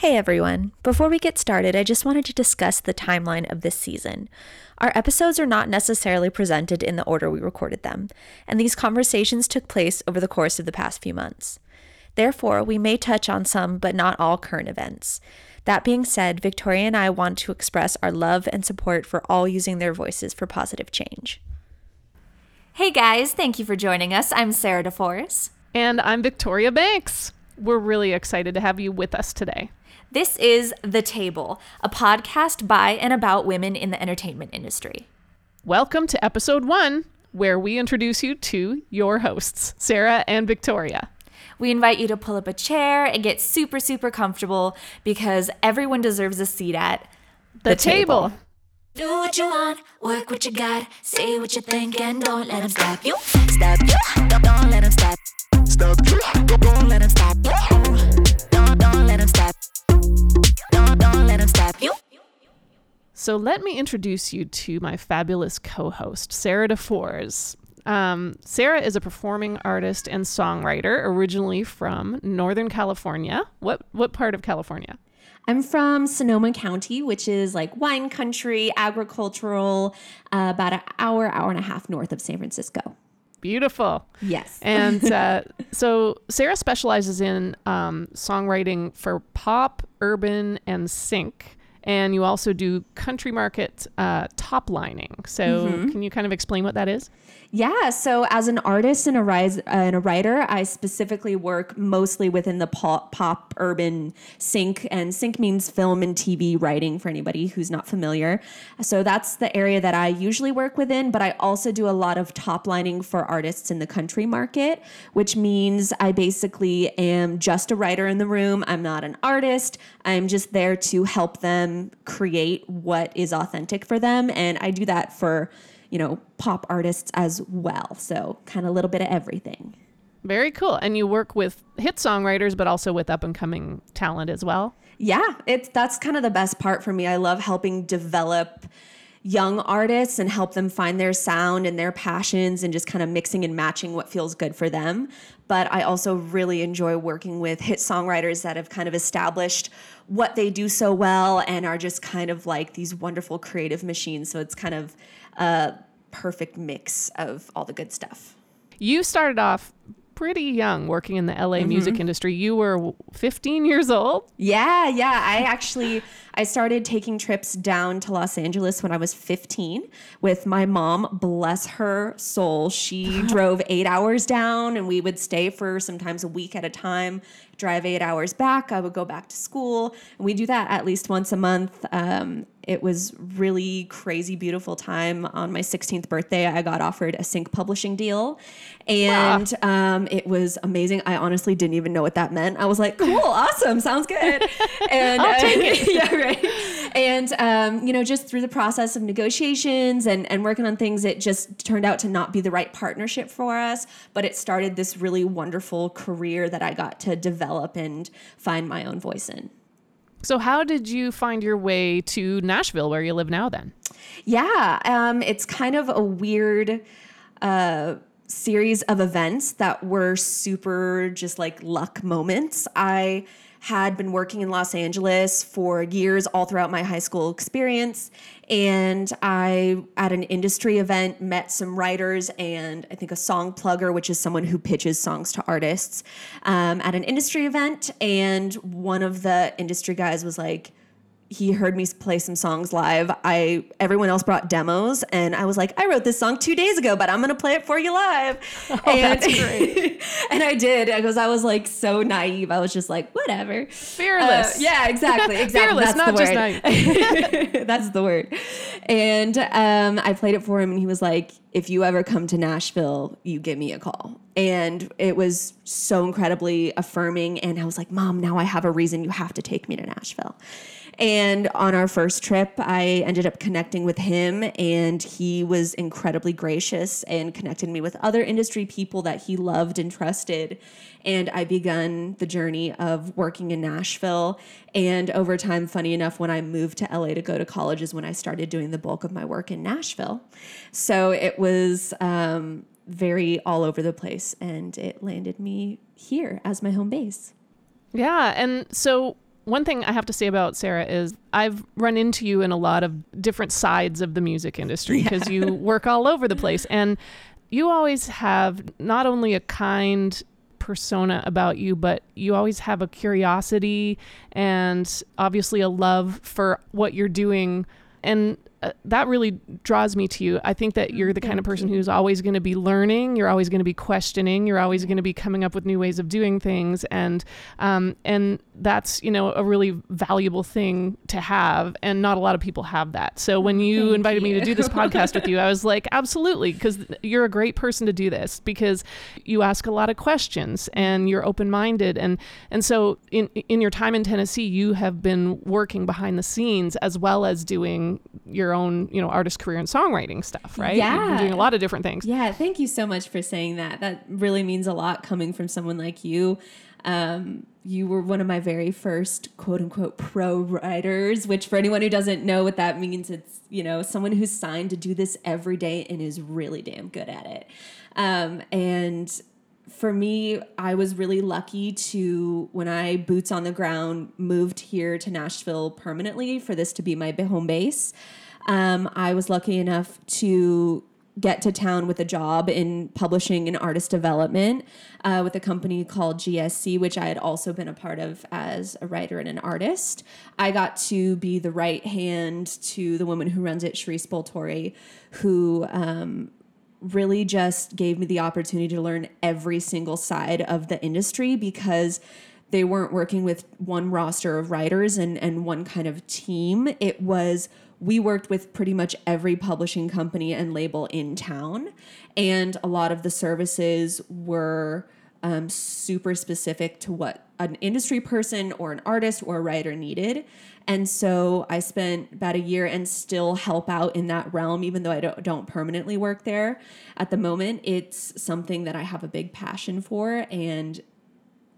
Hey everyone! Before we get started, I just wanted to discuss the timeline of this season. Our episodes are not necessarily presented in the order we recorded them, and these conversations took place over the course of the past few months. Therefore, we may touch on some but not all current events. That being said, Victoria and I want to express our love and support for all using their voices for positive change. Hey guys, thank you for joining us. I'm Sarah DeForest. And I'm Victoria Banks. We're really excited to have you with us today. This is The Table, a podcast by and about women in the entertainment industry. Welcome to episode one, where we introduce you to your hosts, Sarah and Victoria. We invite you to pull up a chair and get super, super comfortable because everyone deserves a seat at the, the table. table. Do what you want, work what you got, say what you think, and don't let them stop you. Stop you, don't, don't let them stop. Stop you, don't, don't let them stop you. Don't, don't let them stop you. So let me introduce you to my fabulous co-host, Sarah DeForest. Um, Sarah is a performing artist and songwriter, originally from Northern California. What what part of California? I'm from Sonoma County, which is like wine country, agricultural, uh, about an hour, hour and a half north of San Francisco. Beautiful. Yes. And uh, so Sarah specializes in um, songwriting for pop, urban, and sync. And you also do country market uh, top lining. So, mm-hmm. can you kind of explain what that is? Yeah, so as an artist and a rise uh, and a writer, I specifically work mostly within the pop, pop urban sync, and sync means film and TV writing for anybody who's not familiar. So that's the area that I usually work within, but I also do a lot of top lining for artists in the country market, which means I basically am just a writer in the room. I'm not an artist. I'm just there to help them create what is authentic for them, and I do that for you know, pop artists as well. So kind of a little bit of everything. Very cool. And you work with hit songwriters, but also with up and coming talent as well. Yeah, it's that's kind of the best part for me. I love helping develop young artists and help them find their sound and their passions and just kind of mixing and matching what feels good for them. But I also really enjoy working with hit songwriters that have kind of established what they do so well and are just kind of like these wonderful creative machines. So it's kind of a perfect mix of all the good stuff. You started off pretty young working in the LA mm-hmm. music industry. You were 15 years old? Yeah, yeah. I actually I started taking trips down to Los Angeles when I was 15 with my mom. Bless her soul. She drove 8 hours down and we would stay for sometimes a week at a time drive eight hours back. I would go back to school. And we do that at least once a month. Um, it was really crazy, beautiful time. On my 16th birthday, I got offered a sync publishing deal, and wow. um, it was amazing. I honestly didn't even know what that meant. I was like, "Cool, awesome, sounds good." And I'll uh, take it. yeah, right. And um, you know, just through the process of negotiations and and working on things, it just turned out to not be the right partnership for us. But it started this really wonderful career that I got to develop and find my own voice in. So, how did you find your way to Nashville, where you live now? Then, yeah, um, it's kind of a weird. Uh, series of events that were super just like luck moments. I had been working in Los Angeles for years, all throughout my high school experience. And I, at an industry event, met some writers and I think a song plugger, which is someone who pitches songs to artists, um, at an industry event. And one of the industry guys was like, he heard me play some songs live. I everyone else brought demos, and I was like, I wrote this song two days ago, but I'm gonna play it for you live. Oh, and, that's great. and I did because I was like so naive. I was just like, whatever, fearless. Uh, yeah, exactly, exactly. fearless, that's not just naive. that's the word. And um, I played it for him, and he was like, if you ever come to Nashville, you give me a call. And it was so incredibly affirming. And I was like, Mom, now I have a reason. You have to take me to Nashville. And on our first trip, I ended up connecting with him, and he was incredibly gracious and connected me with other industry people that he loved and trusted. And I begun the journey of working in Nashville. And over time, funny enough, when I moved to LA to go to college, is when I started doing the bulk of my work in Nashville. So it was um, very all over the place, and it landed me here as my home base. Yeah. And so one thing I have to say about Sarah is I've run into you in a lot of different sides of the music industry because you work all over the place. And you always have not only a kind persona about you, but you always have a curiosity and obviously a love for what you're doing. And uh, that really draws me to you. I think that you're the kind of person who's always going to be learning. You're always going to be questioning. You're always going to be coming up with new ways of doing things, and um, and that's you know a really valuable thing to have. And not a lot of people have that. So when you Thank invited me to do this podcast with you, I was like, absolutely, because you're a great person to do this because you ask a lot of questions and you're open minded, and and so in in your time in Tennessee, you have been working behind the scenes as well as doing your own you know artist career and songwriting stuff, right? You've been Yeah. doing a lot of different things. Yeah, thank you so much for saying that. That really means a lot coming from someone like you. Um, you were one of my very first quote unquote pro writers, which for anyone who doesn't know what that means, it's, you know, someone who's signed to do this every day and is really damn good at it. Um, and for me, I was really lucky to, when I boots on the ground, moved here to Nashville permanently for this to be my home base. Um, I was lucky enough to get to town with a job in publishing and artist development uh, with a company called GSC, which I had also been a part of as a writer and an artist. I got to be the right hand to the woman who runs it, Shri Spoltori, who um, really just gave me the opportunity to learn every single side of the industry because they weren't working with one roster of writers and, and one kind of team. It was we worked with pretty much every publishing company and label in town. And a lot of the services were um, super specific to what an industry person or an artist or a writer needed. And so I spent about a year and still help out in that realm, even though I don't, don't permanently work there at the moment. It's something that I have a big passion for and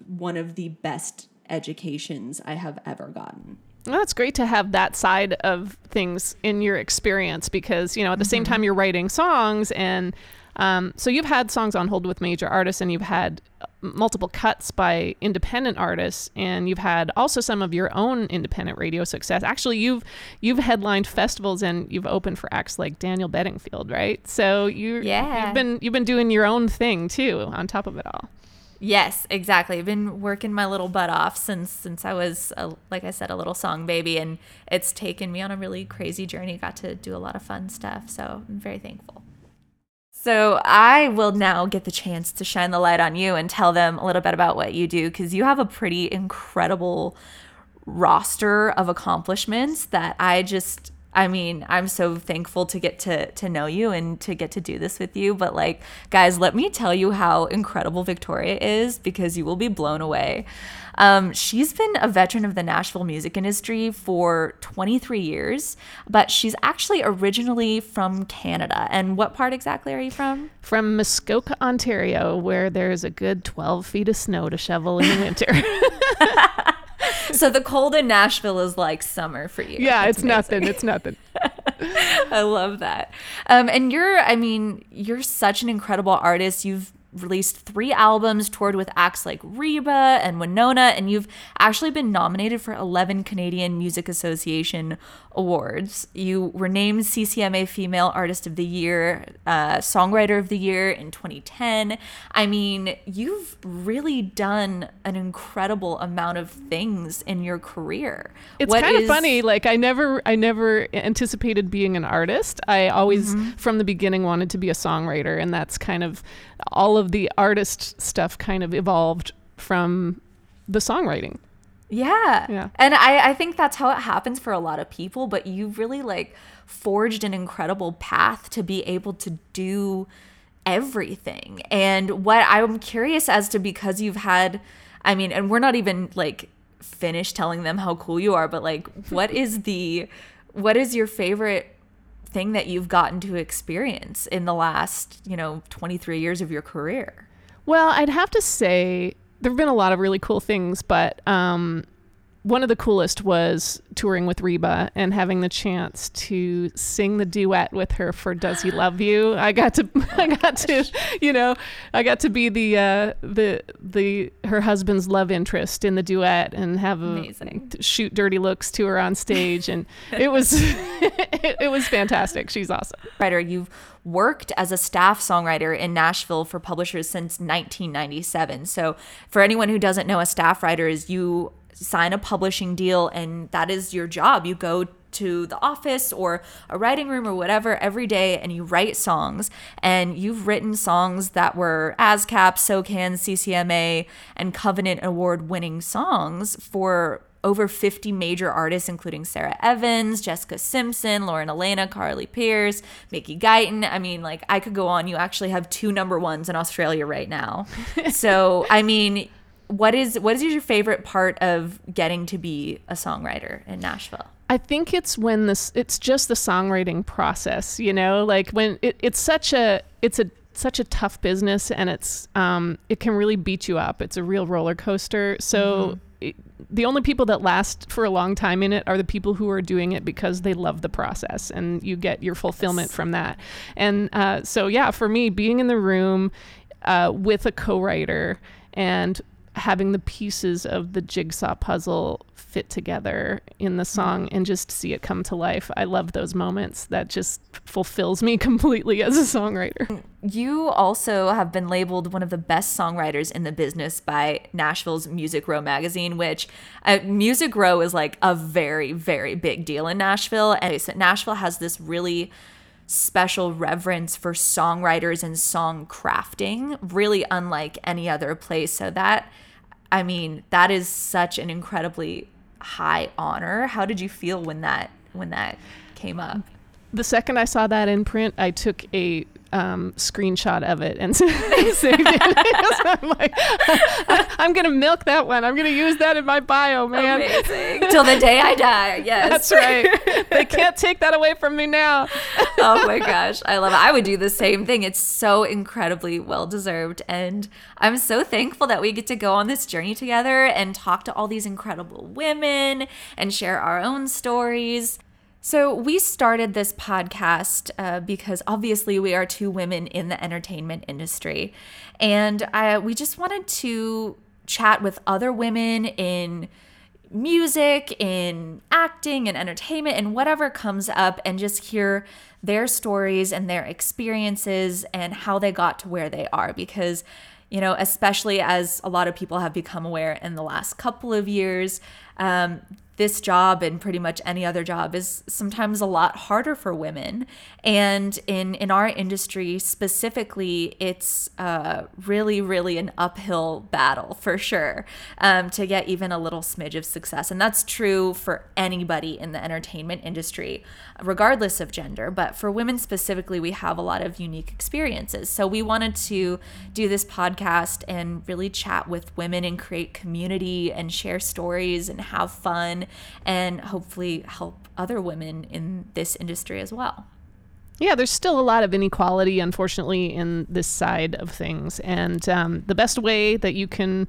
one of the best educations I have ever gotten. Well, it's great to have that side of things in your experience because you know at the same mm-hmm. time you're writing songs and um, so you've had songs on hold with major artists and you've had uh, multiple cuts by independent artists and you've had also some of your own independent radio success actually you've you've headlined festivals and you've opened for acts like daniel bedingfield right so you Yeah. you've been you've been doing your own thing too on top of it all Yes, exactly. I've been working my little butt off since since I was, a, like I said, a little song baby, and it's taken me on a really crazy journey. Got to do a lot of fun stuff, so I'm very thankful. So I will now get the chance to shine the light on you and tell them a little bit about what you do because you have a pretty incredible roster of accomplishments that I just I mean, I'm so thankful to get to to know you and to get to do this with you, but like guys, let me tell you how incredible Victoria is because you will be blown away. Um, she's been a veteran of the Nashville music industry for 23 years, but she's actually originally from Canada. And what part exactly are you from? from muskoka ontario where there's a good 12 feet of snow to shovel in the winter So the cold in Nashville is like summer for you. yeah That's it's amazing. nothing it's nothing I love that. Um, and you're, I mean, you're such an incredible artist. You've released three albums, toured with acts like Reba and Winona, and you've actually been nominated for 11 Canadian Music Association awards. You were named CCMA Female Artist of the Year, uh, Songwriter of the Year in 2010. I mean, you've really done an incredible amount of things in your career. it's kind of is- funny like i never i never anticipated being an artist i always Mm-hmm. from the beginning wanted to be a songwriter and that's kind of all of the artist stuff kind of evolved from the songwriting Yeah. Yeah. And I, I think that's how it happens for a lot of people, but you've really like forged an incredible path to be able to do everything. And what I'm curious as to because you've had I mean, and we're not even like finished telling them how cool you are, but like what is the what is your favorite thing that you've gotten to experience in the last, you know, 23 years of your career? Well, I'd have to say there have been a lot of really cool things, but um, one of the coolest was touring with Reba and having the chance to sing the duet with her for "Does He Love You." I got to, I got to, you know, I got to be the uh, the the her husband's love interest in the duet and have a Amazing. shoot dirty looks to her on stage, and it was it, it was fantastic. She's awesome. writer. You've worked as a staff songwriter in Nashville for publishers since 1997. So, for anyone who doesn't know, a staff writer is you sign a publishing deal, and that is your job. You go to the office or a writing room or whatever every day and you write songs and you've written songs that were ASCAP, SOCAN, CCMA and Covenant award winning songs for over 50 major artists, including Sara Evans, Jessica Simpson, Lauren Alaina, Carly Pearce, Mickey Guyton. I mean, like, I could go on. You actually have two number ones in Australia right now. so, I mean, what is what is your favorite part of getting to be a songwriter in Nashville? I think it's when this it's just the songwriting process, you know, like when it, it's such a it's a such a tough business and it's um it can really beat you up. It's a real roller coaster. So it, the only people that last for a long time in it are the people who are doing it because they love the process and you get your fulfillment from that. And uh, so yeah, for me being in the room uh, with a co-writer and having the pieces of the jigsaw puzzle fit together in the song and just see it come to life. I love those moments. That just fulfills me completely as a songwriter. You also have been labeled one of the best songwriters in the business by Nashville's Music Row magazine, which uh, Music Row is like a very, very big deal in Nashville. And Nashville has this really special reverence for songwriters and song crafting, really unlike any other place. So that, I mean, that is such an incredibly high honor. How did you feel when that when that came up? The second I saw that in print, I took a um, screenshot of it and saved it. I'm like, I'm gonna milk that one. I'm gonna use that in my bio, man. Amazing. Till the day I die. Yes. That's right. They can't take that away from me now. oh my gosh, I love it. I would do the same thing. It's so incredibly well deserved. And I'm so thankful that we get to go on this journey together and talk to all these incredible women and share our own stories. So, we started this podcast uh, because obviously we are two women in the entertainment industry. And I, we just wanted to chat with other women in music, in acting, and entertainment, and whatever comes up, and just hear their stories and their experiences and how they got to where they are. Because, you know, especially as a lot of people have become aware in the last couple of years, um, this job and pretty much any other job is sometimes a lot harder for women. And in in our industry specifically it's uh, really really an uphill battle for sure um, to get even a little smidge of success. And that's true for anybody in the entertainment industry regardless of gender. But for women specifically we have a lot of unique experiences. So we wanted to do this podcast and really chat with women and create community and share stories and have fun and hopefully help other women in this industry as well. Yeah, there's still a lot of inequality, unfortunately, in this side of things. And um, the best way that you can,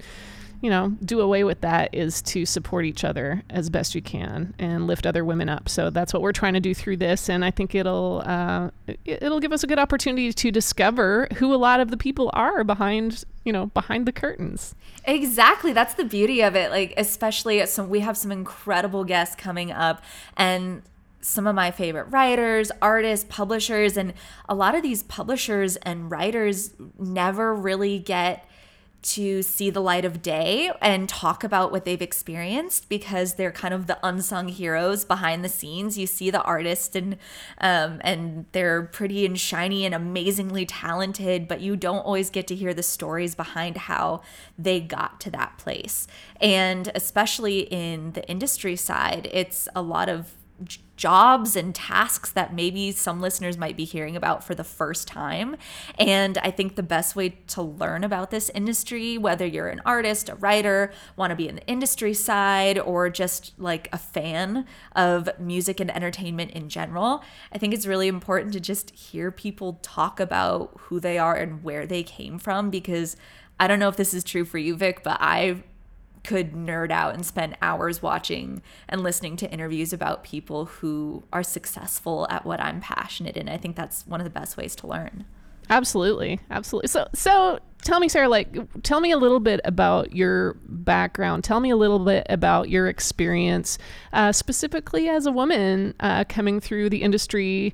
you know, do away with that is to support each other as best you can and lift other women up. So that's what we're trying to do through this. And I think it'll uh, it- it'll give us a good opportunity to discover who a lot of the people are behind, you know, behind the curtains. Exactly. That's the beauty of it. Like, especially some, we have some incredible guests coming up and some of my favorite writers, artists, publishers, and a lot of these publishers and writers never really get to see the light of day and talk about what they've experienced because they're kind of the unsung heroes behind the scenes. You see the artist and um, and they're pretty and shiny and amazingly talented, but you don't always get to hear the stories behind how they got to that place. And especially in the industry side, it's a lot of jobs and tasks that maybe some listeners might be hearing about for the first time. And I think the best way to learn about this industry, whether you're an artist, a writer, want to be in the industry side, or just like a fan of music and entertainment in general, I think it's really important to just hear people talk about who they are and where they came from because I don't know if this is true for you, Vic, but I could nerd out and spend hours watching and listening to interviews about people who are successful at what I'm passionate in. I think that's one of the best ways to learn. Absolutely, absolutely. So, so tell me, Sarah, like, tell me a little bit about your background. Tell me a little bit about your experience, uh, specifically as a woman uh, coming through the industry,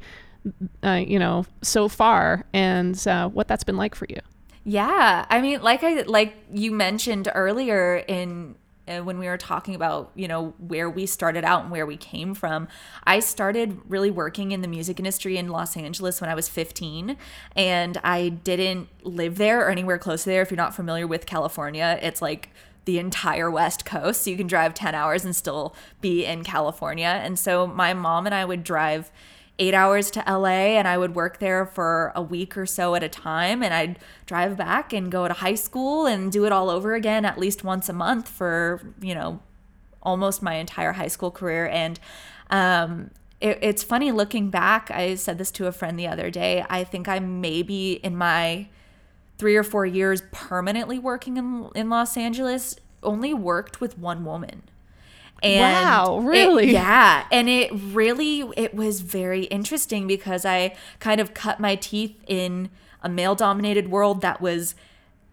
uh, you know, so far, and uh, what that's been like for you. Yeah, I mean, like I like you mentioned earlier in uh, when we were talking about you know where we started out and where we came from i started really working in the music industry in los angeles when i was 15 and i didn't live there or anywhere close to there. If you're not familiar with california it's like the entire west coast. So you can drive 10 hours and still be in california. And so my mom and i would drive eight hours to LA and I would work there for a week or so at a time. And I'd drive back and go to high school and do it all over again at least once a month for, you know, almost my entire high school career. And um, it, it's funny looking back. I said this to a friend the other day. I think I maybe in my three or four years permanently working in, in Los Angeles only worked with one woman. And wow, really? It, yeah. And it really it was very interesting because I kind of cut my teeth in a male dominated world that was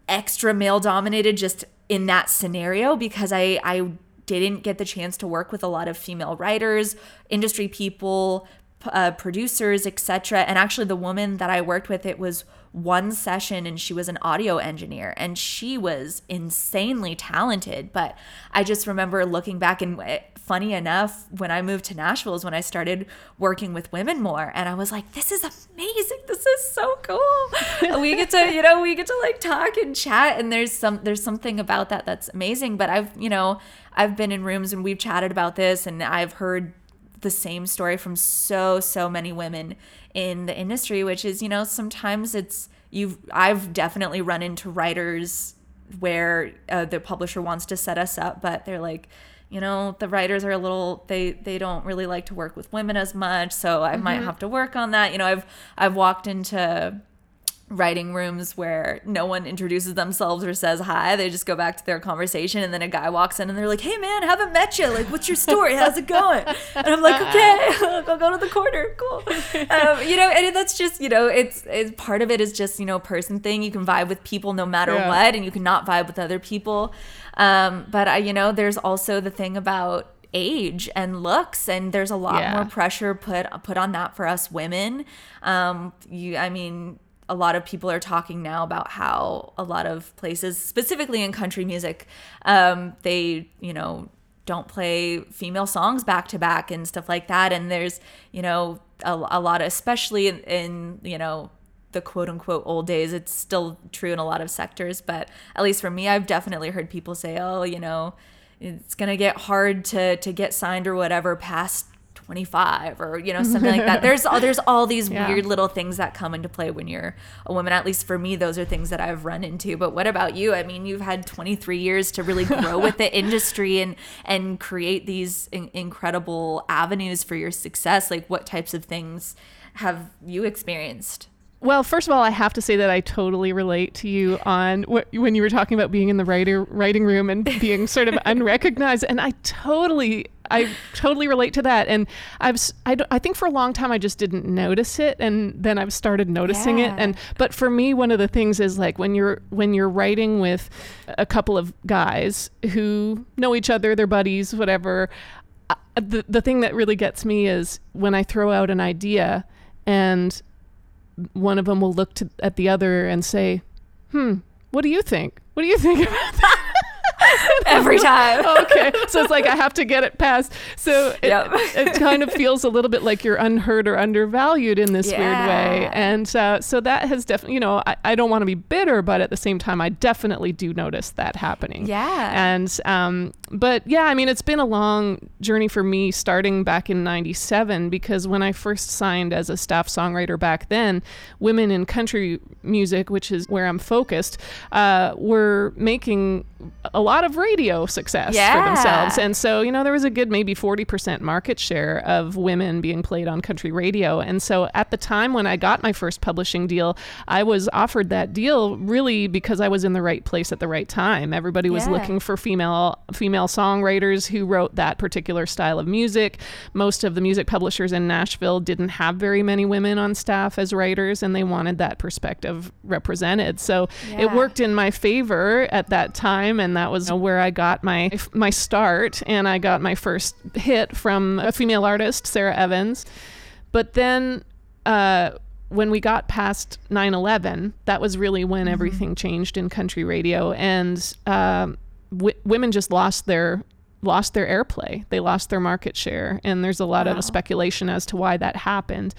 extra male dominated just in that scenario because I I didn't get the chance to work with a lot of female writers, industry people, uh, producers, etc. And actually, the woman that I worked with, it was one session and she was an audio engineer and she was insanely talented. But I just remember looking back and eh, funny enough, when I moved to Nashville is when I started working with women more. And I was like, this is amazing. This is so cool. we get to, you know, we get to like talk and chat. And there's some, there's something about that that's amazing. But I've, you know, I've been in rooms and we've chatted about this and I've heard the same story from so so many women in the industry which is you know sometimes it's you've I've definitely run into writers where uh, the publisher wants to set us up but they're like you know the writers are a little they they don't really like to work with women as much so I mm-hmm. might have to work on that you know I've I've walked into writing rooms where no one introduces themselves or says hi. They just go back to their conversation, and then a guy walks in and they're like, "Hey, man, haven't met you. Like, what's your story? How's it going?" And I'm like, "Okay, I'll go to the corner. Cool." Um, you know, and that's just you know, it's it's part of it is just you know, person thing. You can vibe with people no matter yeah. what, and you cannot vibe with other people. Um, but I, you know, there's also the thing about age and looks and there's a lot yeah. more pressure put put on that for us women um you i mean a lot of people are talking now about how a lot of places, specifically in country music, um, they, you know, don't play female songs back to back and stuff like that. And there's, you know, a, a lot, of, especially in, in, you know, the quote unquote old days. It's still true in a lot of sectors, but at least for me, I've definitely heard people say, oh, you know, it's going to get hard to, to get signed or whatever past 25 or you know something like that. There's all there's all these yeah. weird little things that come into play when you're a woman. At least for me those are things that I've run into. But what about you? I mean you've had 23 years to really grow with the industry and and create these in- incredible avenues for your success. Like what types of things have you experienced? Well, first of all, I have to say that I totally relate to you on what, when you were talking about being in the writer, writing room and being sort of unrecognized, and I totally, I totally relate to that. And I've, I, I think for a long time I just didn't notice it, and then I've started noticing yeah. it. And but for me, one of the things is like when you're when you're writing with a couple of guys who know each other, they're buddies, whatever. Uh, the the thing that really gets me is when I throw out an idea and one of them will look to, at the other and say, "Hmm, what do you think? What do you think about that?" every time. okay, so it's like I have to get it past. So it, yep. it kind of feels a little bit like you're unheard or undervalued in this yeah. weird way, and uh, so that has definitely, you know, I, I don't want to be bitter, but at the same time, I definitely do notice that happening. Yeah, and um, but yeah, I mean, it's been a long journey for me, starting back in '97, because when I first signed as a staff songwriter back then, women in country music, which is where I'm focused, uh, were making a lot lot of radio success Yeah. for themselves. And so, you know, there was a good maybe 40% market share of women being played on country radio. And so at the time when I got my first publishing deal, I was offered that deal really because I was in the right place at the right time. Everybody was Yeah. looking for female female songwriters who wrote that particular style of music. Most of the music publishers in Nashville didn't have very many women on staff as writers and they wanted that perspective represented. So it worked in my favor at that time and that was where I got my my start and I got my first hit from a female artist, Sara Evans. But then uh, when we got past 9-11 that was really when everything changed in country radio and um, w- women just lost their lost their airplay. They lost their market share and there's a lot of speculation as to why that happened.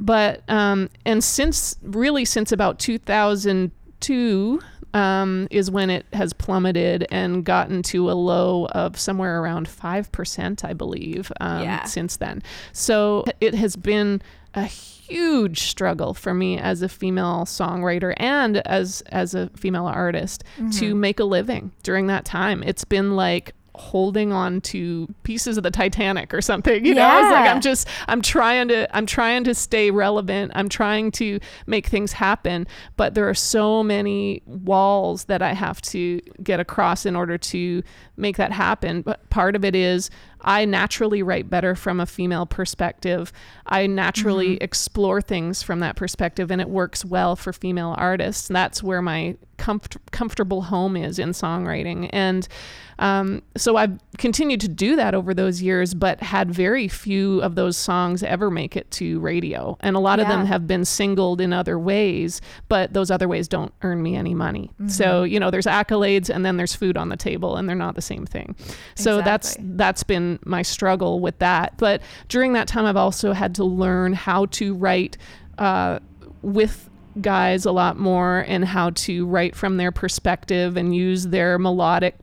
But um, and since really since about 2002 um, is when it has plummeted and gotten to a low of somewhere around 5% i believe um, Yeah. since then. So it has been a huge struggle for me as a female songwriter and as as a female artist to make a living during that time. It's been like holding on to pieces of the Titanic or something. You know, it's like I'm just I'm trying to I'm trying to stay relevant. I'm trying to make things happen, but there are so many walls that I have to get across in order to make that happen. But part of it is I naturally write better from a female perspective. I naturally explore things from that perspective, and it works well for female artists. That's where my comfort- comfortable home is in songwriting. And um, so I've continued to do that over those years, but had very few of those songs ever make it to radio. And a lot of them have been singled in other ways, but those other ways don't earn me any money. So, you know, there's accolades and then there's food on the table, and they're not the same thing. So that's that's been my struggle with that. But during that time, I've also had to learn how to write uh, with guys a lot more and how to write from their perspective and use their melodic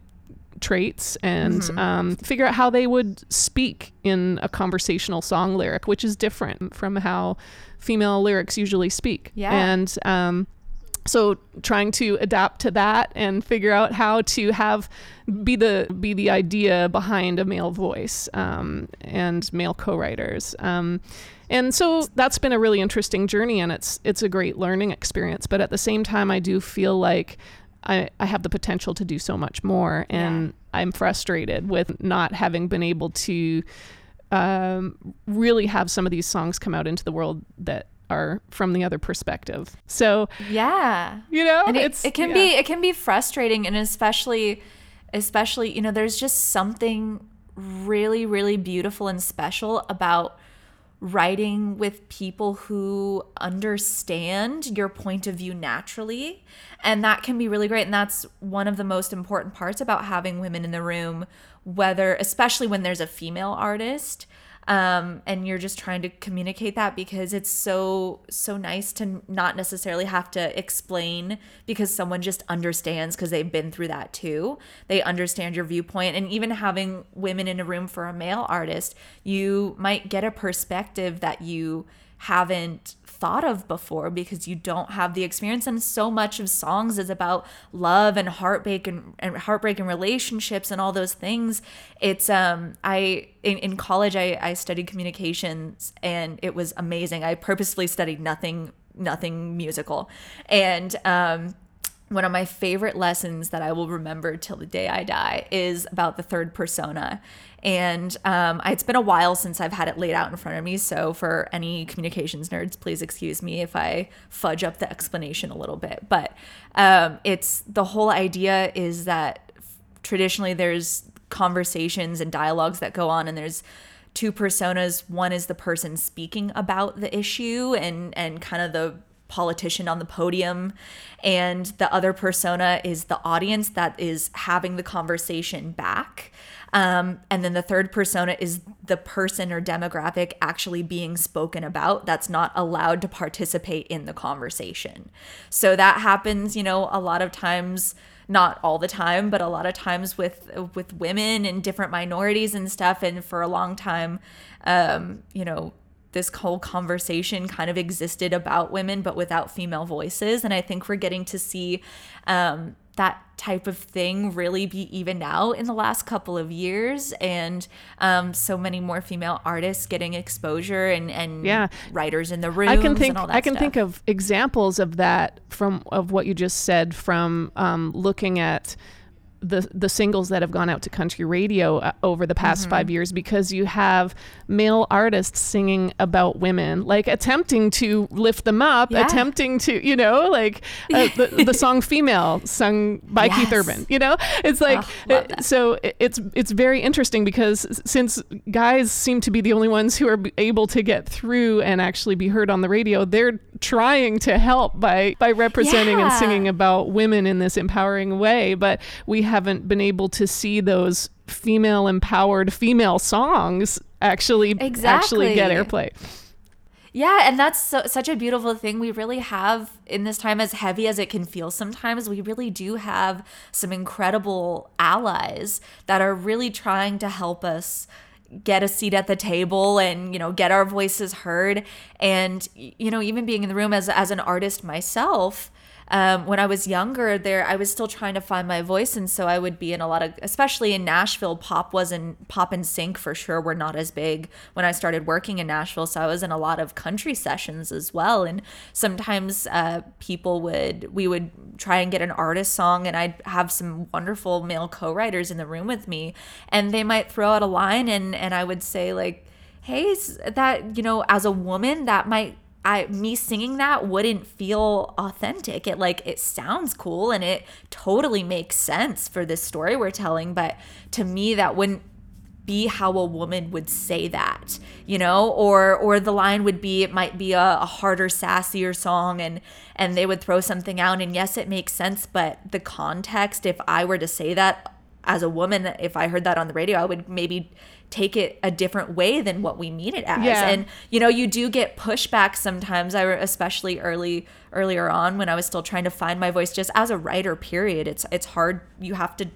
traits and Mm-hmm. um, figure out how they would speak in a conversational song lyric, which is different from how female lyrics usually speak. Yeah. And um, so trying to adapt to that and figure out how to have be the be the idea behind a male voice um, and male co-writers. Um, and so that's been a really interesting journey and it's it's a great learning experience. But at the same time i do feel like i, I have the potential to do so much more and i'm frustrated with not having been able to um, really have some of these songs come out into the world that are from the other perspective so Yeah. you know and it, it's it can yeah. be it can be frustrating and especially especially you know there's just something really really beautiful and special about writing with people who understand your point of view naturally and that can be really great and that's one of the most important parts about having women in the room whether especially when there's a female artist um, and you're just trying to communicate that because it's so so nice to not necessarily have to explain because someone just understands because they've been through that too. They understand your viewpoint. And even having women in a room for a male artist you might get a perspective that you haven't thought of before because you don't have the experience. And so much of songs is about love and heartbreak and, and heartbreak and relationships and all those things. It's um i in, in college I, I studied communications and it was amazing. I purposefully studied nothing nothing musical. And um one of my favorite lessons that I will remember till the day I die is about the third persona. And um, it's been a while since I've had it laid out in front of me. So, for any communications nerds, please excuse me if I fudge up the explanation a little bit. But um, it's the whole idea is that traditionally there's conversations and dialogues that go on, and there's two personas. One is the person speaking about the issue and and kind of the politician on the podium and the other persona is the audience that is having the conversation back. Um, and then the third persona is the person or demographic actually being spoken about that's not allowed to participate in the conversation. So that happens you know a lot of times not all the time but a lot of times with with women and different minorities and stuff. And for a long time um, you know this whole conversation kind of existed about women but without female voices and i think we're getting to see um, that type of thing really be evened out in the last couple of years and um, so many more female artists getting exposure and, and Yeah. writers in the room I can think and all that I can stuff. think of examples of that from of what you just said from um, looking at the the singles that have gone out to country radio uh, over the past Mm-hmm. five years because you have male artists singing about women like attempting to lift them up Yeah. attempting to you know like uh, the, the song female sung by Keith Urban you know it's like Oh, uh, that. so it's it's very interesting because since guys seem to be the only ones who are able to get through and actually be heard on the radio they're trying to help by by representing and singing about women in this empowering way but we haven't been able to see those female empowered female songs actually actually get airplay Yeah, and that's so, such a beautiful thing. We really have in this time, as heavy as it can feel sometimes, we really do have some incredible allies that are really trying to help us get a seat at the table and you know get our voices heard and you know even being in the room as as an artist myself um, when I was younger, there I was still trying to find my voice, and so I would be in a lot of, especially in Nashville, pop wasn't pop and sync for sure were not as big when I started working in Nashville. So I was in a lot of country sessions as well, and sometimes uh, people would we would try and get an artist song, and I'd have some wonderful male co-writers in the room with me, and they might throw out a line, and and I would say like, hey, that you know, as a woman, that might I me singing that wouldn't feel authentic. It like it sounds cool and it totally makes sense for this story we're telling, but to me that wouldn't be how a woman would say that, you know, or or the line would be it might be a, a harder, sassier song, and and they would throw something out, and yes, it makes sense, but the context, if I were to say that as a woman, if I heard that on the radio, I would maybe take it a different way than what we mean it as, Yeah. and you know, you do get pushback sometimes. I especially early earlier on when I was still trying to find my voice, just as a writer. Period. It's it's hard. You have to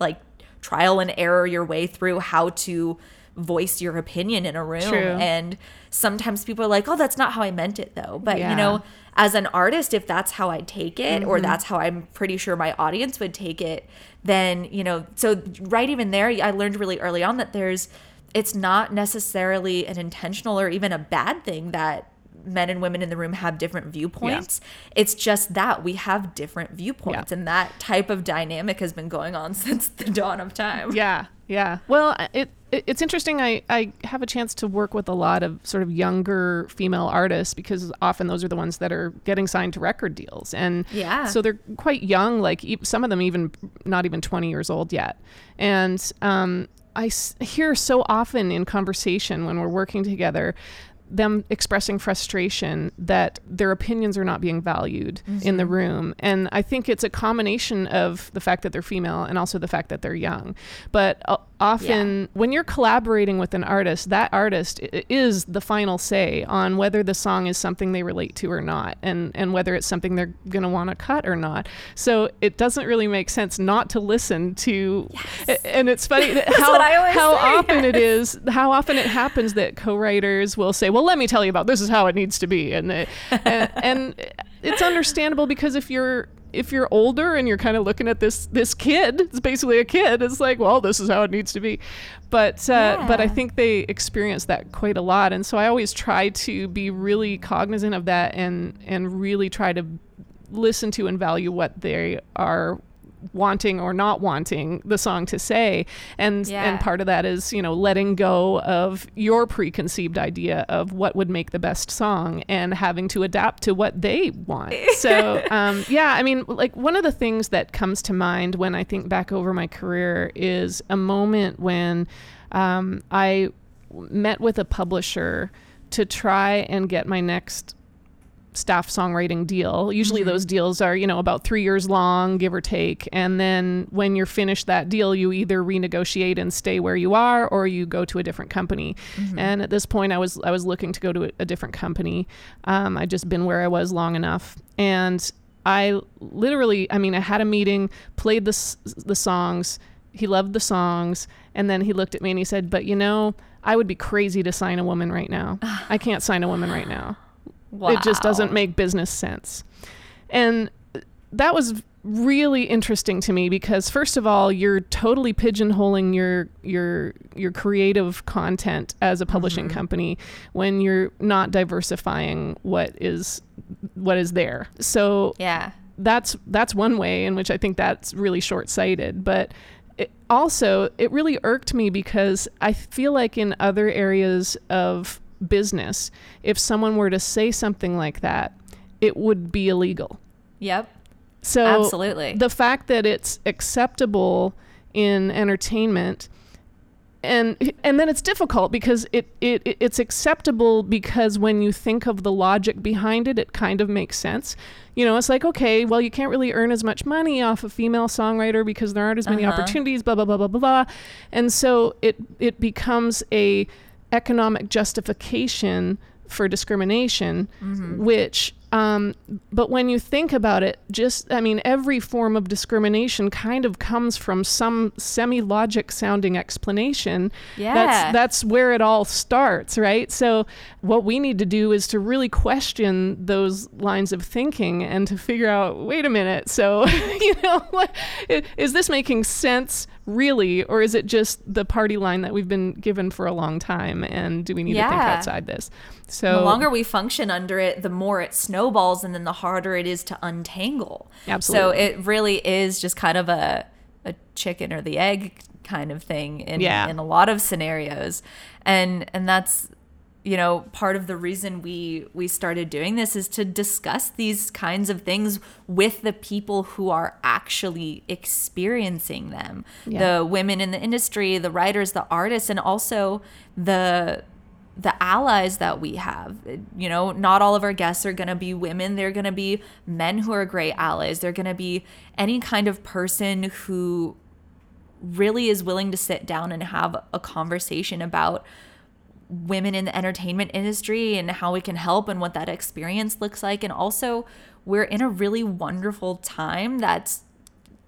like trial and error your way through how to voice your opinion in a room True. and sometimes people are like oh that's not how i meant it though but Yeah. you know as an artist if that's how i take it or mm-hmm. that's how i'm pretty sure my audience would take it then you know so right even there i learned really early on that there's it's not necessarily an intentional or even a bad thing that men and women in the room have different viewpoints it's just that we have different viewpoints and that type of dynamic has been going on since the dawn of time Yeah, yeah. Well, it, it it's interesting. I I have a chance to work with a lot of sort of younger female artists because often those are the ones that are getting signed to record deals, and Yeah. so they're quite young. Like some of them even not even twenty years old yet, and um, I hear so often in conversation when we're working together them expressing frustration that their opinions are not being valued in the room. And I think it's a combination of the fact that they're female and also the fact that they're young. But uh, often when you're collaborating with an artist, that artist i- is the final say on whether the song is something they relate to or not and and whether it's something they're going to want to cut or not. So it doesn't really make sense not to listen to a- and it's funny how what I always how say, often it is how often it happens that co-writers will say, "Well, let me tell you about this is how it needs to be," and it, and, and it's understandable because if you're if you're older and you're kind of looking at this this kid, it's basically a kid. It's like, well, this is how it needs to be, but uh, but I think they experience that quite a lot, and so I always try to be really cognizant of that and and really try to listen to and value what they are wanting or not wanting the song to say and Yeah. and part of that is you know letting go of your preconceived idea of what would make the best song and having to adapt to what they want so um, yeah i mean like one of the things that comes to mind when i think back over my career is a moment when um, i met with a publisher to try and get my next staff songwriting deal. Usually those deals are, you know, about 3 years long, give or take, and then when you're finished that deal, you either renegotiate and stay where you are or you go to a different company. And at this point I was I was looking to go to a, a different company. Um, I'd just been where I was long enough and I literally, I mean, I had a meeting, played the s- the songs. He loved the songs, and then he looked at me and he said, "But you know, I would be crazy to sign a woman right now. I can't sign a woman right now. It just doesn't make business sense." And that was really interesting to me because first of all, you're totally pigeonholing your your your creative content as a publishing mm-hmm. company when you're not diversifying what is what is there. So Yeah. that's that's one way in which I think that's really short-sighted. But it, also, it really irked me because I feel like in other areas of business, if someone were to say something like that, it would be illegal. Yep. So Absolutely. the fact that it's acceptable in entertainment and and then it's difficult because it, it it- it's acceptable because when you think of the logic behind it it kind of makes sense you know it's like okay well you can't really earn as much money off a female songwriter because there aren't as many Uh-huh. opportunities blah blah blah blah blah and so it it becomes a economic justification for discrimination which um, but when you think about it, just I mean, every form of discrimination kind of comes from some semi-logic sounding explanation. Yeah. That's that's where it all starts, right? So what we need to do is to really question those lines of thinking and to figure out, wait a minute, so you know, what, is this making sense really, or is it just the party line that we've been given for a long time? And do we need to think outside this? So the longer we function under it, the more it snowballs, and then the harder it is to untangle. Absolutely. So it really is just kind of a a chicken or the egg kind of thing in Yeah. in a lot of scenarios, and and that's you know part of the reason we we started doing this is to discuss these kinds of things with the people who are actually experiencing them Yeah. the women in the industry the writers the artists and also the the allies that we have. You know, not all of our guests are going to be women. They're going to be men who are great allies. They're going to be any kind of person who really is willing to sit down and have a conversation about women in the entertainment industry and how we can help and what that experience looks like. And also, we're in a really wonderful time that's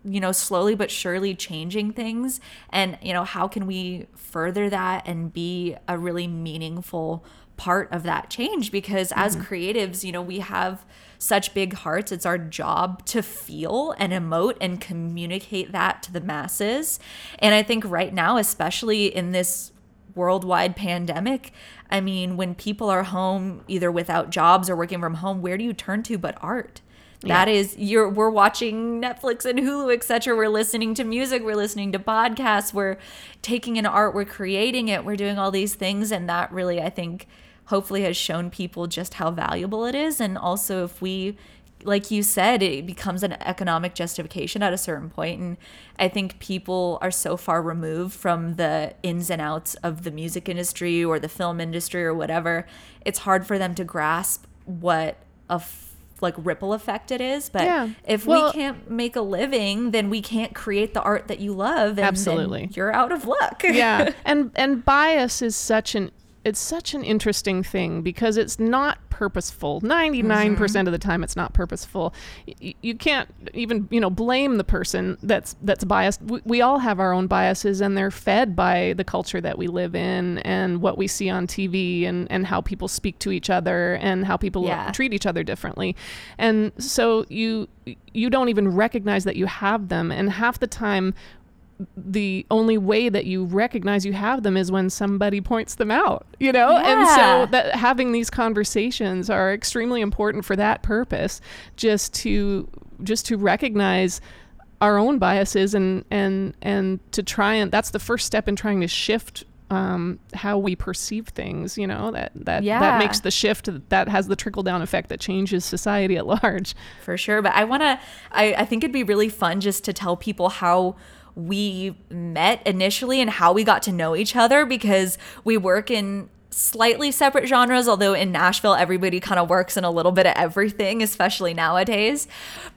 you know slowly but surely changing things. And you know how can we further that and be a really meaningful part of that change? Because as mm-hmm. creatives you know we have such big hearts. It's our job to feel and emote and communicate that to the masses. And i think right now especially in this worldwide pandemic i mean when people are home either without jobs or working from home where do you turn to but art? That is you're we're watching Netflix and Hulu, etc. We're listening to music, we're listening to podcasts, we're taking in art, we're creating it, we're doing all these things, and that really I think hopefully has shown people just how valuable it is. And also if we like you said, it becomes an economic justification at a certain point. And I think people are so far removed from the ins and outs of the music industry or the film industry or whatever. It's hard for them to grasp what a f- like ripple effect it is. But Yeah. if Well- we can't make a living, then we can't create the art that you love. And Absolutely. you're out of luck. yeah and and bias is such an it's such an interesting thing because it's not purposeful. 99% mm-hmm. of the time it's not purposeful. Y- you can't even you know blame the person that's that's biased. We, we all have our own biases and they're fed by the culture that we live in and what we see on TV and and how people speak to each other and how people Yeah. treat each other differently. And so you you don't even recognize that you have them. And half the time the only way that you recognize you have them is when somebody points them out, you know? Yeah. And so that having these conversations are extremely important for that purpose, just to just to recognize our own biases and and and to try and that's the first step in trying to shift um, how we perceive things, you know, that that Yeah. that makes the shift that has the trickle down effect that changes society at large. for sure. But I want to, I, I think it'd be really fun just to tell people how we met initially and how we got to know each other because we work in slightly separate genres, although in Nashville, everybody kind of works in a little bit of everything, especially nowadays.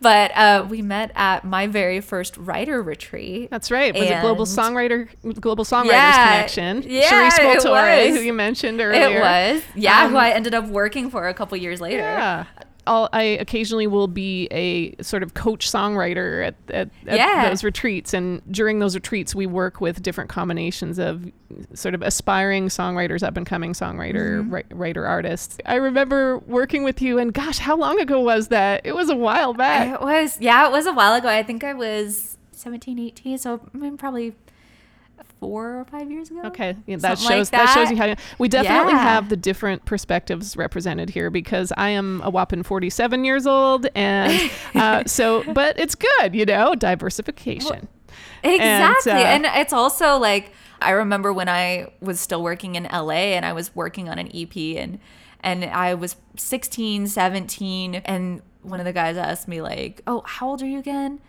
But uh, we met at my very first writer retreat. That's right. It Was it Global Songwriter Global Songwriters Yeah. Connection? Yeah, it Voltore, who you mentioned earlier. It was. Yeah, Um, who I ended up working for a couple years later. Yeah. I'll, I occasionally will be a sort of coach songwriter at, at, at Yeah. those retreats. And during those retreats, we work with different combinations of sort of aspiring songwriters, up and coming songwriter, Mm-hmm. ri- writer artists. I remember working with you, and gosh, how long ago was that? It was a while back. It was, yeah, it was a while ago. I think I was 17, 18, so I mean, probably four or five years ago. Okay, yeah, that Something like shows that. shows you how we definitely Yeah. have the different perspectives represented here because I am a whopping forty-seven years old, and uh, so but it's good, you know, diversification. Exactly. uh, And, it's also like I remember when I was still working in LA and I was working on an EP and and I was 16, 17 and one of the guys asked me like, "Oh, how old are you again?"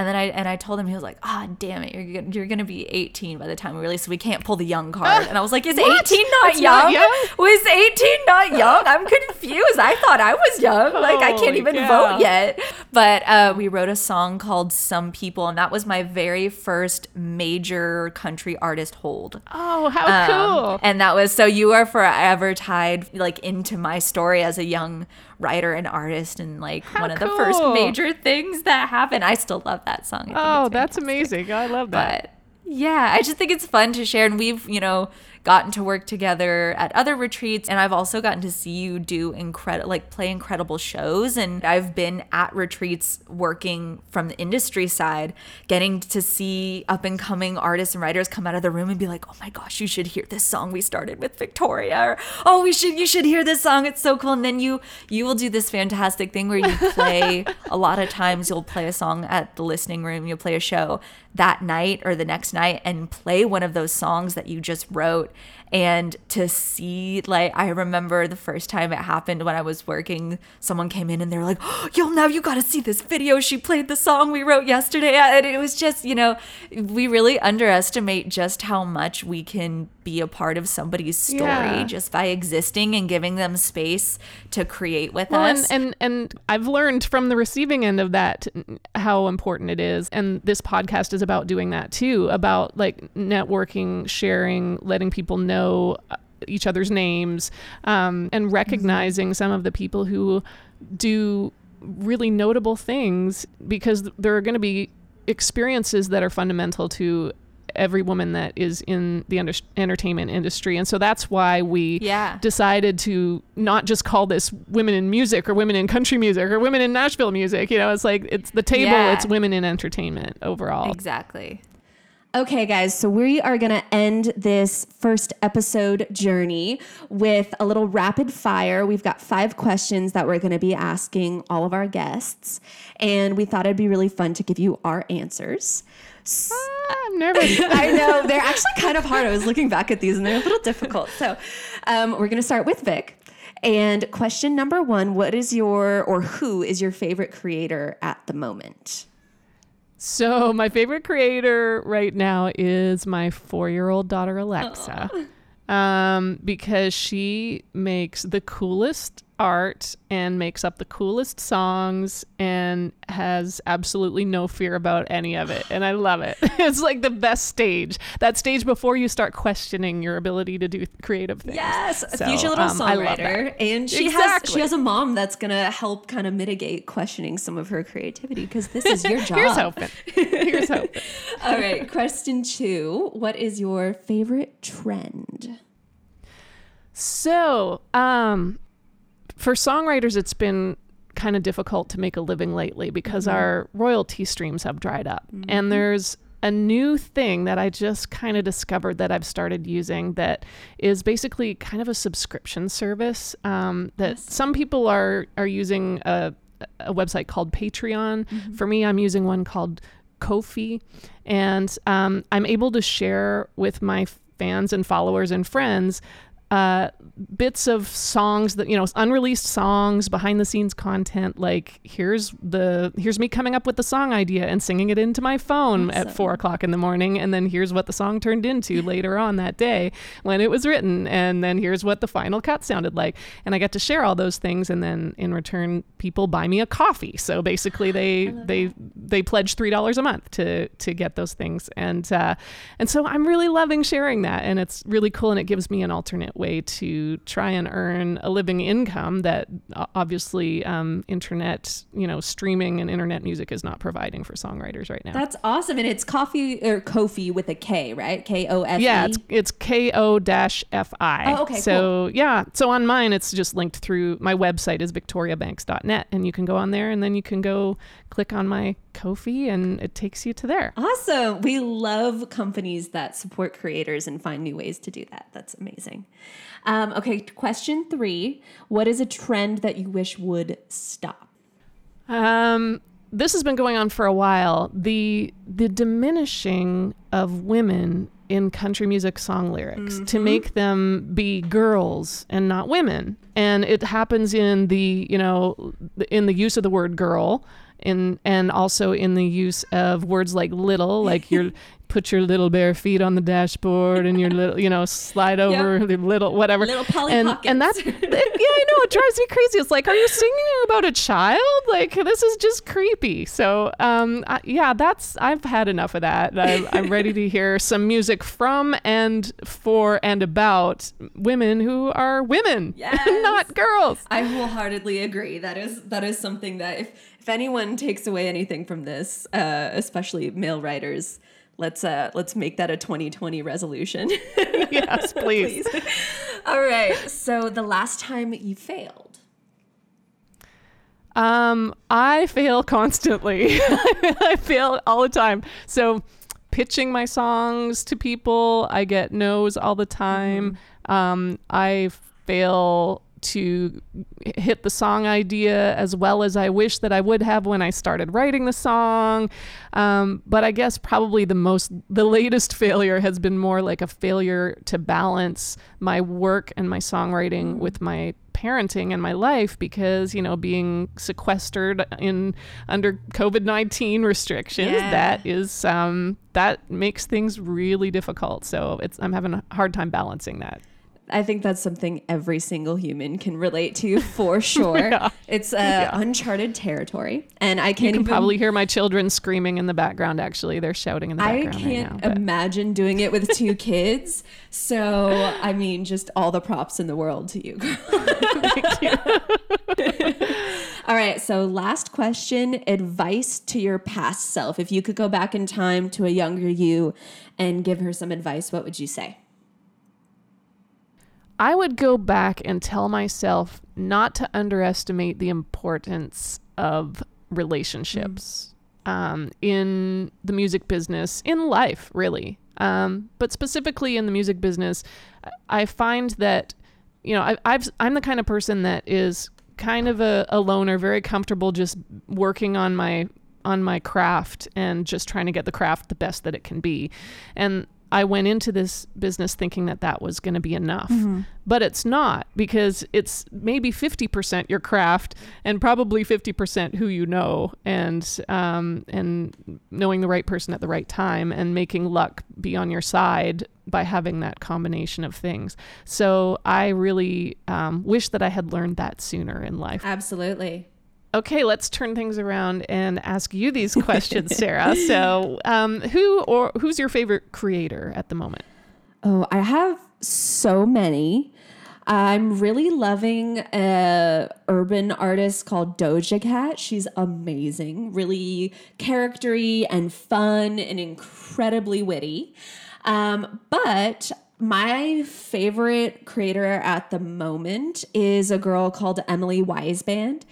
And then I and I told him he was like, "Ah, damn it, you're gonna, you're gonna be 18 by the time we release, so we can't pull the young card." And I was like, "Is 18 not young? not young? Was 18 not young? I'm confused. I thought I was young. Like I can't even cow. vote yet." But uh, we wrote a song called "Some People," and that was my very first major country artist hold. Oh, how Um, cool! And that was so you are forever tied like into my story as a young writer and artist and like How one of the first major things that happened. I still love that song. Oh, that's amazing. I love that. But yeah, I just think it's fun to share. And we've, you know, gotten to work together at other retreats. And I've also gotten to see you do incredible, like play incredible shows. And I've been at retreats working from the industry side, getting to see up and coming artists and writers come out of the room and be like, oh my gosh, you should hear this song we started with Victoria. Or, oh, we should, you should hear this song. It's so cool. And then you, you will do this fantastic thing where you play a lot of times you'll play a song at the listening room, you'll play a show that night or the next night and play one of those songs that you just wrote. And to see, like, I remember the first time it happened when I was working, someone came in and they were like, oh, Yo, now you got to see this video. She played the song we wrote yesterday. Uh, and it was just, you know, we really underestimate just how much we can be a part of somebody's story Yeah. just by existing and giving them space to create with Well, and, us. and and I've learned from the receiving end of that how important it is, and this podcast is about doing that too, about like networking, sharing, letting people know uh, each other's names, um, and recognizing some of the people who do really notable things because there are going to be experiences that are fundamental to every woman that is in the under- entertainment industry and so that's why we Yeah. decided to not just call this women in music or women in country music or women in Nashville music you know it's like it's the table Yeah. it's women in entertainment overall exactly. Okay, guys, so we are going to end this first episode journey with a little rapid fire. We've got five questions that we're going to be asking all of our guests, and we thought it'd be really fun to give you our answers. Ah, I'm nervous I know, they're actually kind of hard. I was looking back at these and they're a little difficult. So um, we're going to start with Vic. And question number one What is your, or who is your favorite creator at the moment? So my favorite creator right now is my four-year-old daughter Alexa, um, because she makes the coolest art and makes up the coolest songs and has absolutely no fear about any of it, and I love it. it's like the best stage. That stage before you start questioning your ability to do creative things. Yes, a So, future little um, songwriter, and she has she has a mom that's gonna help kind of mitigate questioning some of her creativity because this is your job. Here's hoping. Here's hoping. All right, question two: What is your favorite trend? So, um, for songwriters, it's been kind of difficult to make a living lately because our royalty streams have dried up. And there's a new thing that I just kind of discovered that I've started using that is basically kind of a subscription service um, that some people are are using a, a website called Patreon. For me, I'm using one called Ko-fi, and um, I'm able to share with my fans and followers and friends uh, bits of songs that you know unreleased songs behind the scenes content like here's the here's me coming up with the song idea and singing it into my phone at four o'clock in the morning and then here's what the song turned into later on that day when it was written and then here's what the final cut sounded like. And i get to share all those things and then in return people buy me a coffee. So basically they they they pledge three dollars a month to to get those things. And uh and so i'm really loving sharing that and it's really cool and it gives me an alternate way to try and earn a living income that obviously um, internet, you know, streaming and internet music is not providing for songwriters right now. That's awesome. And it's coffee or Ko-fi with a K, right? K O F yeah, it's it's K O dash F I. Oh, okay, So yeah, so on mine it's just linked through my website is victoriabanks.net, and you can go on there, and then you can go click on my Ko-fi, and it takes you to there. Awesome. We love companies that support creators and find new ways to do that. That's amazing. Um, okay, question three What is a trend that you wish would stop? Um, this has been going on for a while. The the diminishing of women in country music song lyrics to make them be girls and not women, and it happens in the you know in the use of the word girl. In, and also in the use of words like little, like your put your little bare feet on the dashboard and your little, you know, slide over the little whatever. Little Polly and, Pockets. and that's yeah, I know it drives me crazy. It's like, are you singing about a child? Like this is just creepy. So, um, I, yeah, that's I've had enough of that. I'm, I'm ready to hear some music from and for and about women who are women, Yes. not girls. I wholeheartedly agree. That is that is something that if if anyone takes away anything from this, uh, especially male writers, let's uh, let's make that a 2020 resolution. yes, please. All right. So the last time you failed. Um, I fail constantly. I fail all the time. So, pitching my songs to people, I get no's all the time. Um, I fail to hit the song idea as well as I wish that I would have when I started writing the song. Um, but I guess probably the most, the latest failure has been more like a failure to balance my work and my songwriting with my parenting and my life because you know being sequestered in under covid-19 restrictions Yeah. that is um that makes things really difficult so it's i'm having a hard time balancing that I think that's something every single human can relate to for sure. Yeah. It's uh, uncharted territory, and I can't you can even. probably hear my children screaming in the background actually they're shouting in the background. I can't right now imagine doing it with two kids. So, I mean, just all the props in the world to you. all right. So, last question advice to your past self. If you could go back in time to a younger you and give her some advice, what would you say? I would go back and tell myself not to underestimate the importance of relationships um, in the music business, in life, really. Um, but specifically in the music business, I- I find that, you know, I, I've, I'm the kind of person that is kind of a, a loner, very comfortable just working on my on my craft and just trying to get the craft the best that it can be. And I went into this business thinking that that was going to be enough. But it's not because it's maybe 50% your craft and probably 50% who you know and um, and knowing the right person at the right time and making luck be on your side by having that combination of things. So I really um, wish that I had learned that sooner in life. Absolutely. Okay, let's turn things around and ask you these questions, Sarah. So, um, who or who's your favorite creator at the moment? Oh, I have so many. I'm really loving a urban artist called Doja Cat. She's amazing, really charactery and fun and incredibly witty. Um, but my favorite creator at the moment is a girl called Emily Weisband.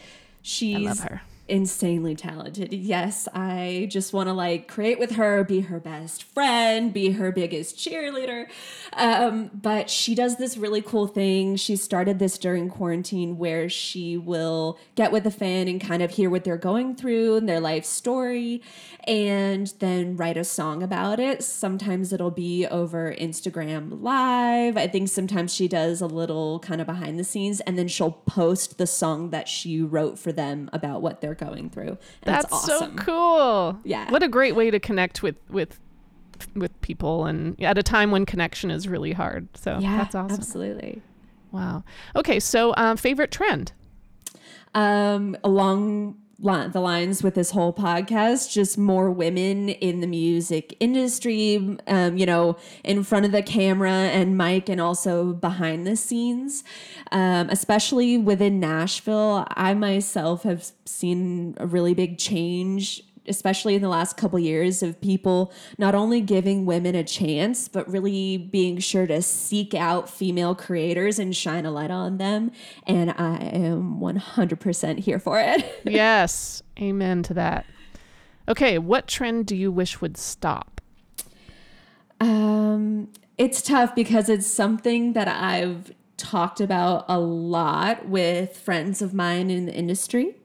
She's love her. Insanely talented. Yes, I just want to like create with her, be her best friend, be her biggest cheerleader. Um, but she does this really cool thing. She started this during quarantine where she will get with a fan and kind of hear what they're going through and their life story and then write a song about it. Sometimes it'll be over Instagram live. I think sometimes she does a little kind of behind the scenes and then she'll post the song that she wrote for them about what they're going through. And That's awesome. so cool. Yeah. What a great way to connect with with with people and at a time when connection is really hard. So Yeah, that's awesome. Absolutely. Wow. Okay, so um, favorite trend. Um, along the lines with this whole podcast just more women in the music industry um, you know in front of the camera and mic and also behind the scenes. Um, especially within nashville i myself have seen a really big change especially in the last couple years of people not only giving women a chance but really being sure to seek out female creators and shine a light on them and i am 100% here for it yes. Amen to that. Okay, what trend do you wish would stop? Um, it's tough because it's something that I've talked about a lot with friends of mine in the industry.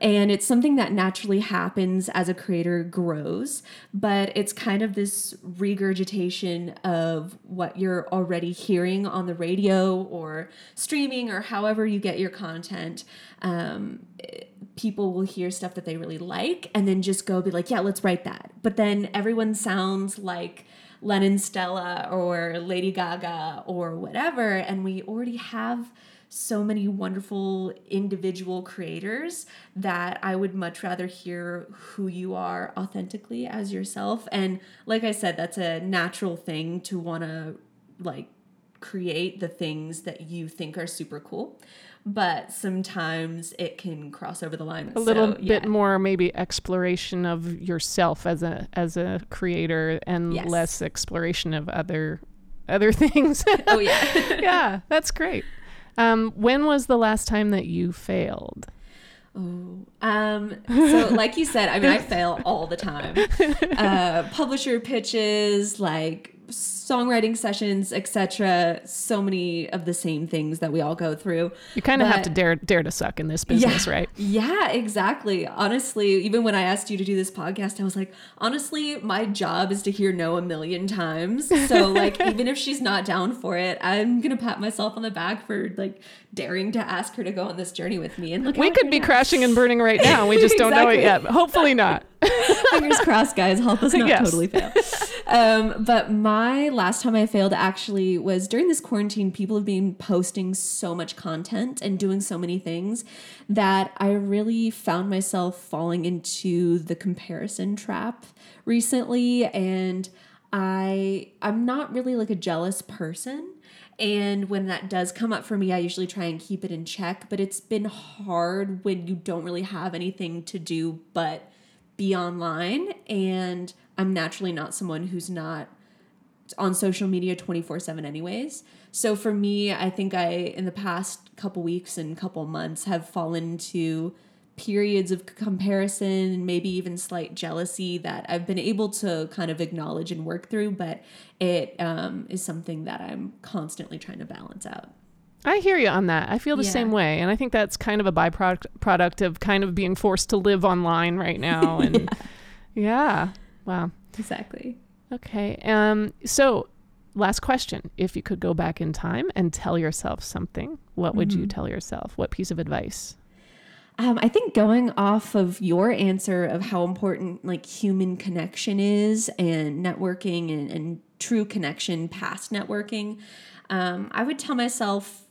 And it's something that naturally happens as a creator grows, but it's kind of this regurgitation of what you're already hearing on the radio or streaming or however you get your content. Um, people will hear stuff that they really like and then just go be like, yeah, let's write that. But then everyone sounds like Lennon Stella or Lady Gaga or whatever. And we already have so many wonderful individual creators that I would much rather hear who you are authentically as yourself. And like I said, that's a natural thing to want to like create the things that you think are super cool. But sometimes it can cross over the line. A little bit more maybe exploration of yourself as a as a creator and Yes. less exploration of other other things. Oh yeah. yeah, that's great. Um, when was the last time that you failed? Oh, um, so like you said, I mean, I fail all the time. Uh, publisher pitches, like songwriting sessions, etc. So many of the same things that we all go through. You kind of have to dare dare to suck in this business, yeah, right? Yeah, exactly. Honestly, even when I asked you to do this podcast, I was like, honestly, my job is to hear no a million times. So like, even if she's not down for it, I'm gonna pat myself on the back for like daring to ask her to go on this journey with me. And look, We could be now. crashing and burning right now. We just don't know it yet. Hopefully not. Fingers crossed, guys. Help us not Yes. totally fail. Um, but my last time I failed actually was during this quarantine. People have been posting so much content and doing so many things that I really found myself falling into the comparison trap recently. And I I'm not really like a jealous person. And when that does come up for me, I usually try and keep it in check. But it's been hard when you don't really have anything to do but be online. And I'm naturally not someone who's not on social media 24/7 anyways. So for me, I think I in the past couple weeks and couple months have fallen into periods of comparison and maybe even slight jealousy that I've been able to kind of acknowledge and work through, but it um, is something that I'm constantly trying to balance out. I hear you on that. I feel the Yeah. same way, and I think that's kind of a byproduct product of kind of being forced to live online right now. And yeah. wow. Exactly. Okay. Um. So, last question: If you could go back in time and tell yourself something, what would you tell yourself? What piece of advice? Um, I think going off of your answer of how important like human connection is and networking and, and true connection past networking, um, I would tell myself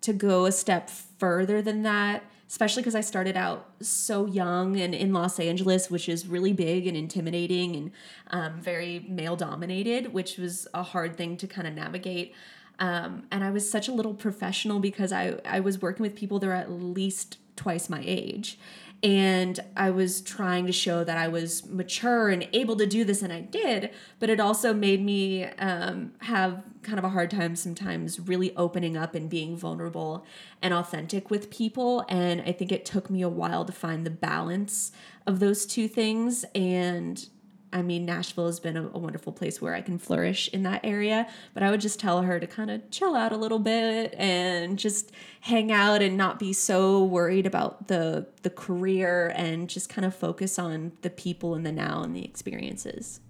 to go a step further than that, especially because I started out so young and in Los Angeles, which is really big and intimidating and um, very male dominated, which was a hard thing to kind of navigate. Um, and I was such a little professional because I, I was working with people that are at least twice my age. And I was trying to show that I was mature and able to do this, and I did. But it also made me um, have kind of a hard time sometimes really opening up and being vulnerable and authentic with people. And I think it took me a while to find the balance of those two things. And I mean, Nashville has been a, a wonderful place where I can flourish in that area, but I would just tell her to kind of chill out a little bit and just hang out and not be so worried about the the career and just kind of focus on the people in the now and the experiences.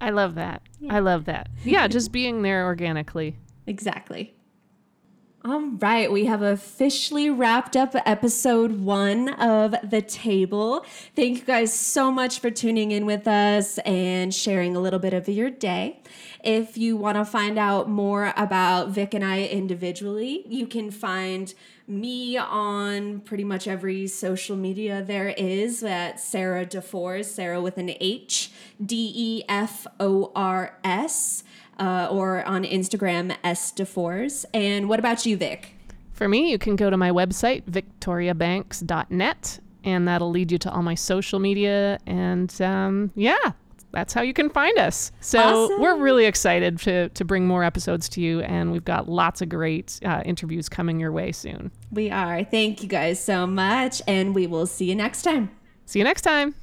I love that. I love that. Yeah, just being there organically. Exactly. All right, we have officially wrapped up episode one of The Table. Thank you guys so much for tuning in with us and sharing a little bit of your day. If you want to find out more about Vic and I individually, you can find me on pretty much every social media there is at Sarah DeForest, Sarah with an H, D E F O R S, uh, or on Instagram, S DeForest. And what about you, Vic? For me, you can go to my website, victoriabanks.net, and that'll lead you to all my social media. And um, yeah, that's how you can find us. So Awesome. we're really excited to, to bring more episodes to you, and we've got lots of great uh, interviews coming your way soon. We are. Thank you guys so much, and we will see you next time. See you next time.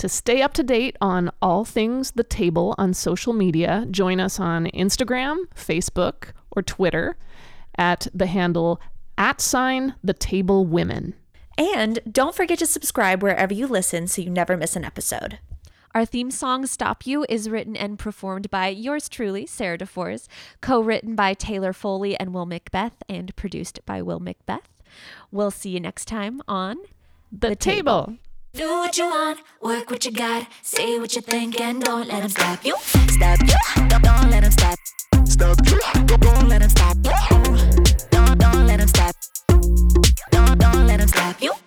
To stay up to date on all things The Table on social media, join us on Instagram, Facebook, or Twitter at the handle at sign The Table Women. And don't forget to subscribe wherever you listen so you never miss an episode. Our theme song, Stop You, is written and performed by yours truly, Sarah DeForest, co written by Taylor Foley and Will Macbeth, and produced by Will Macbeth. We'll see you next time on The, table. Do what you want, work what you got, say what you think, and don't let them stop you. Stop you, don't, don't let them stop. Stop you, don't, don't let them stop you. Don't, don't let them stop. Don't, don't let them stop you.